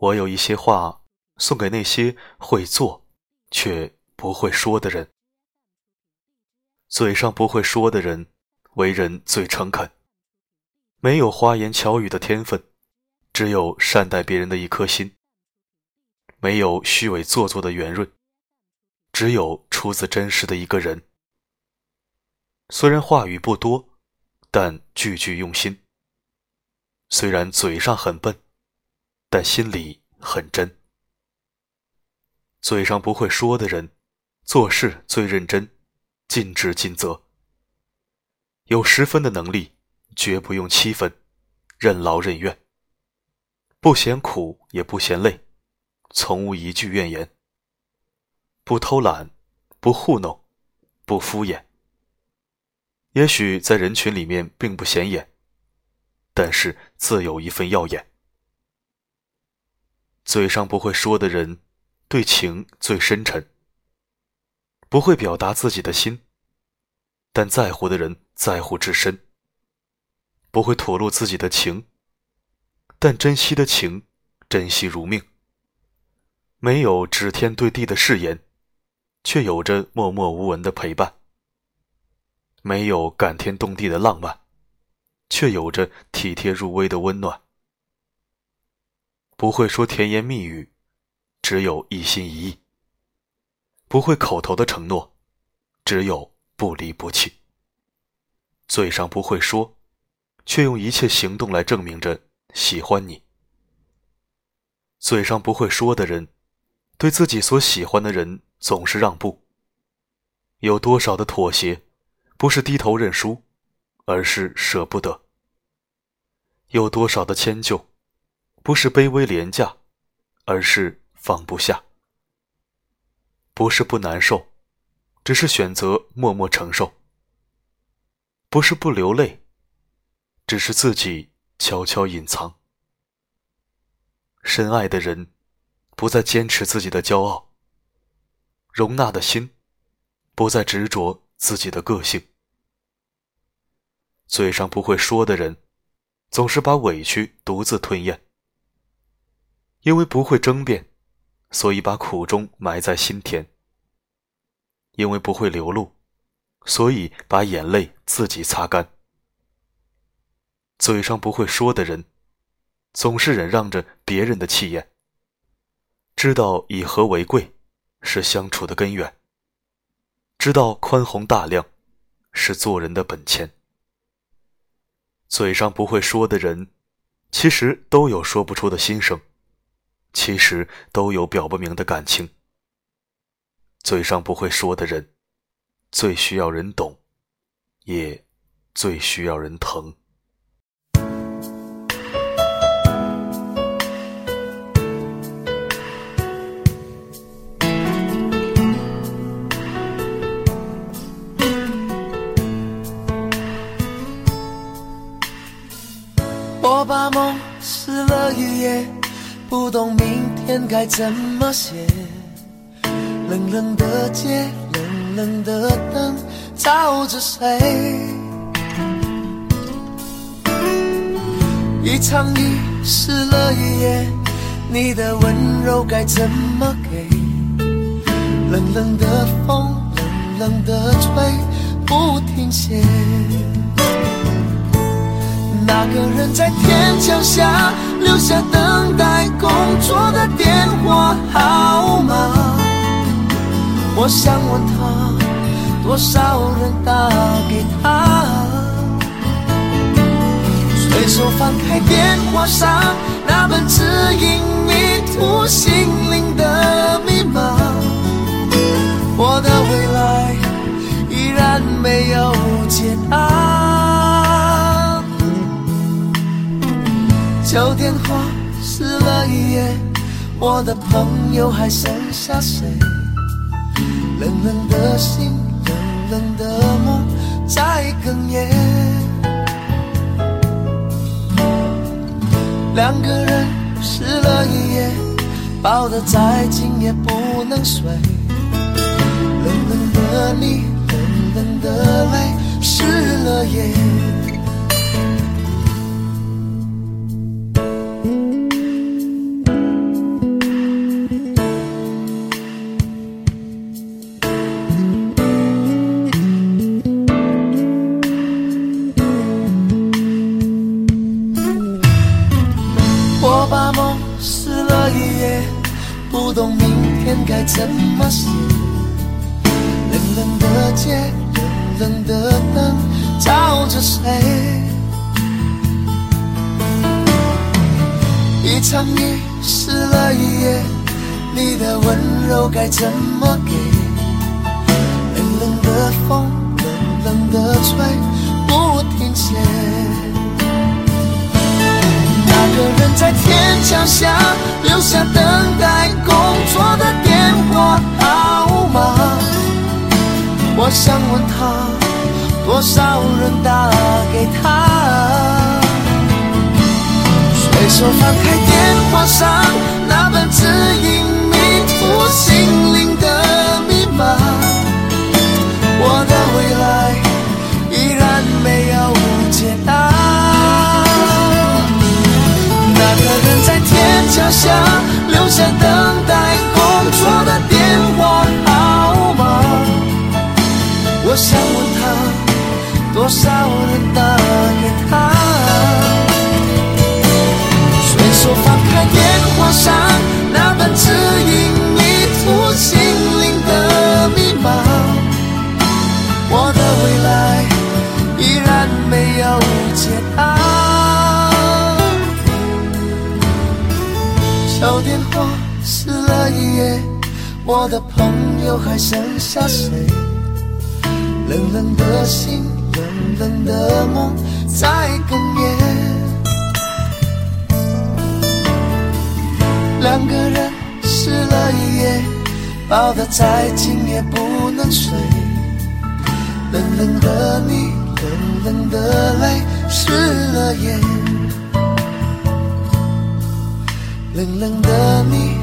我有一些话送给那些会做却不会说的人。嘴上不会说的人，为人最诚恳，没有花言巧语的天分，只有善待别人的一颗心；没有虚伪做作的圆润，只有出自真实的一个人。虽然话语不多，但句句用心；虽然嘴上很笨。但心里很真。嘴上不会说的人，做事最认真，尽职尽责。有十分的能力，绝不用七分，任劳任怨。不嫌苦也不嫌累，从无一句怨言。不偷懒，不糊弄，不敷衍。也许在人群里面并不显眼，但是自有一份耀眼。嘴上不会说的人，对情最深沉。不会表达自己的心，但在乎的人在乎至深。不会吐露自己的情，但珍惜的情珍惜如命。没有指天对地的誓言，却有着默默无闻的陪伴。没有感天动地的浪漫，却有着体贴入微的温暖。不会说甜言蜜语，只有一心一意；不会口头的承诺，只有不离不弃。嘴上不会说，却用一切行动来证明着喜欢你。嘴上不会说的人，对自己所喜欢的人总是让步。有多少的妥协，不是低头认输，而是舍不得；有多少的迁就。不是卑微廉价，而是放不下；不是不难受，只是选择默默承受；不是不流泪，只是自己悄悄隐藏。深爱的人，不再坚持自己的骄傲；容纳的心，不再执着自己的个性。嘴上不会说的人，总是把委屈独自吞咽。因为不会争辩，所以把苦衷埋在心田；因为不会流露，所以把眼泪自己擦干。嘴上不会说的人，总是忍让着别人的气焰。知道以和为贵，是相处的根源；知道宽宏大量，是做人的本钱。嘴上不会说的人，其实都有说不出的心声。其实都有表不明的感情。嘴上不会说的人，最需要人懂，也最需要人疼。我把梦撕了一页。不懂明天该怎么写，冷冷的街，冷冷的灯，照着谁？一场雨湿了一夜，你的温柔该怎么给？冷冷的风，冷冷的吹，不停歇。那个人在天桥下留下等待工作的电话号码，我想问他，多少人打给他？随手翻开电话上那本指引迷途心灵的电话撕了一夜，我的朋友还剩下谁？冷冷的心，冷冷的梦在哽咽。两个人湿了一夜，抱得再紧也不能睡。冷冷的你，冷冷的泪，湿不懂明天该怎么写。冷冷的街，冷冷的灯，照着谁？一场雨湿了一夜，你的温柔该怎么给？冷冷的风，冷冷的吹，不停歇。一个人在天桥下留下等待工作的电话号码，我想问他，多少人打给他？随手翻开电话上那本指引下等待工作的电话号码，我想问他，多少人打给他？随手放开电话上我的朋友还剩下谁？冷冷的心，冷冷的梦在哽咽。两个人湿了一夜，抱得再紧也不能睡。冷冷的你，冷冷的泪湿了眼。冷冷的你，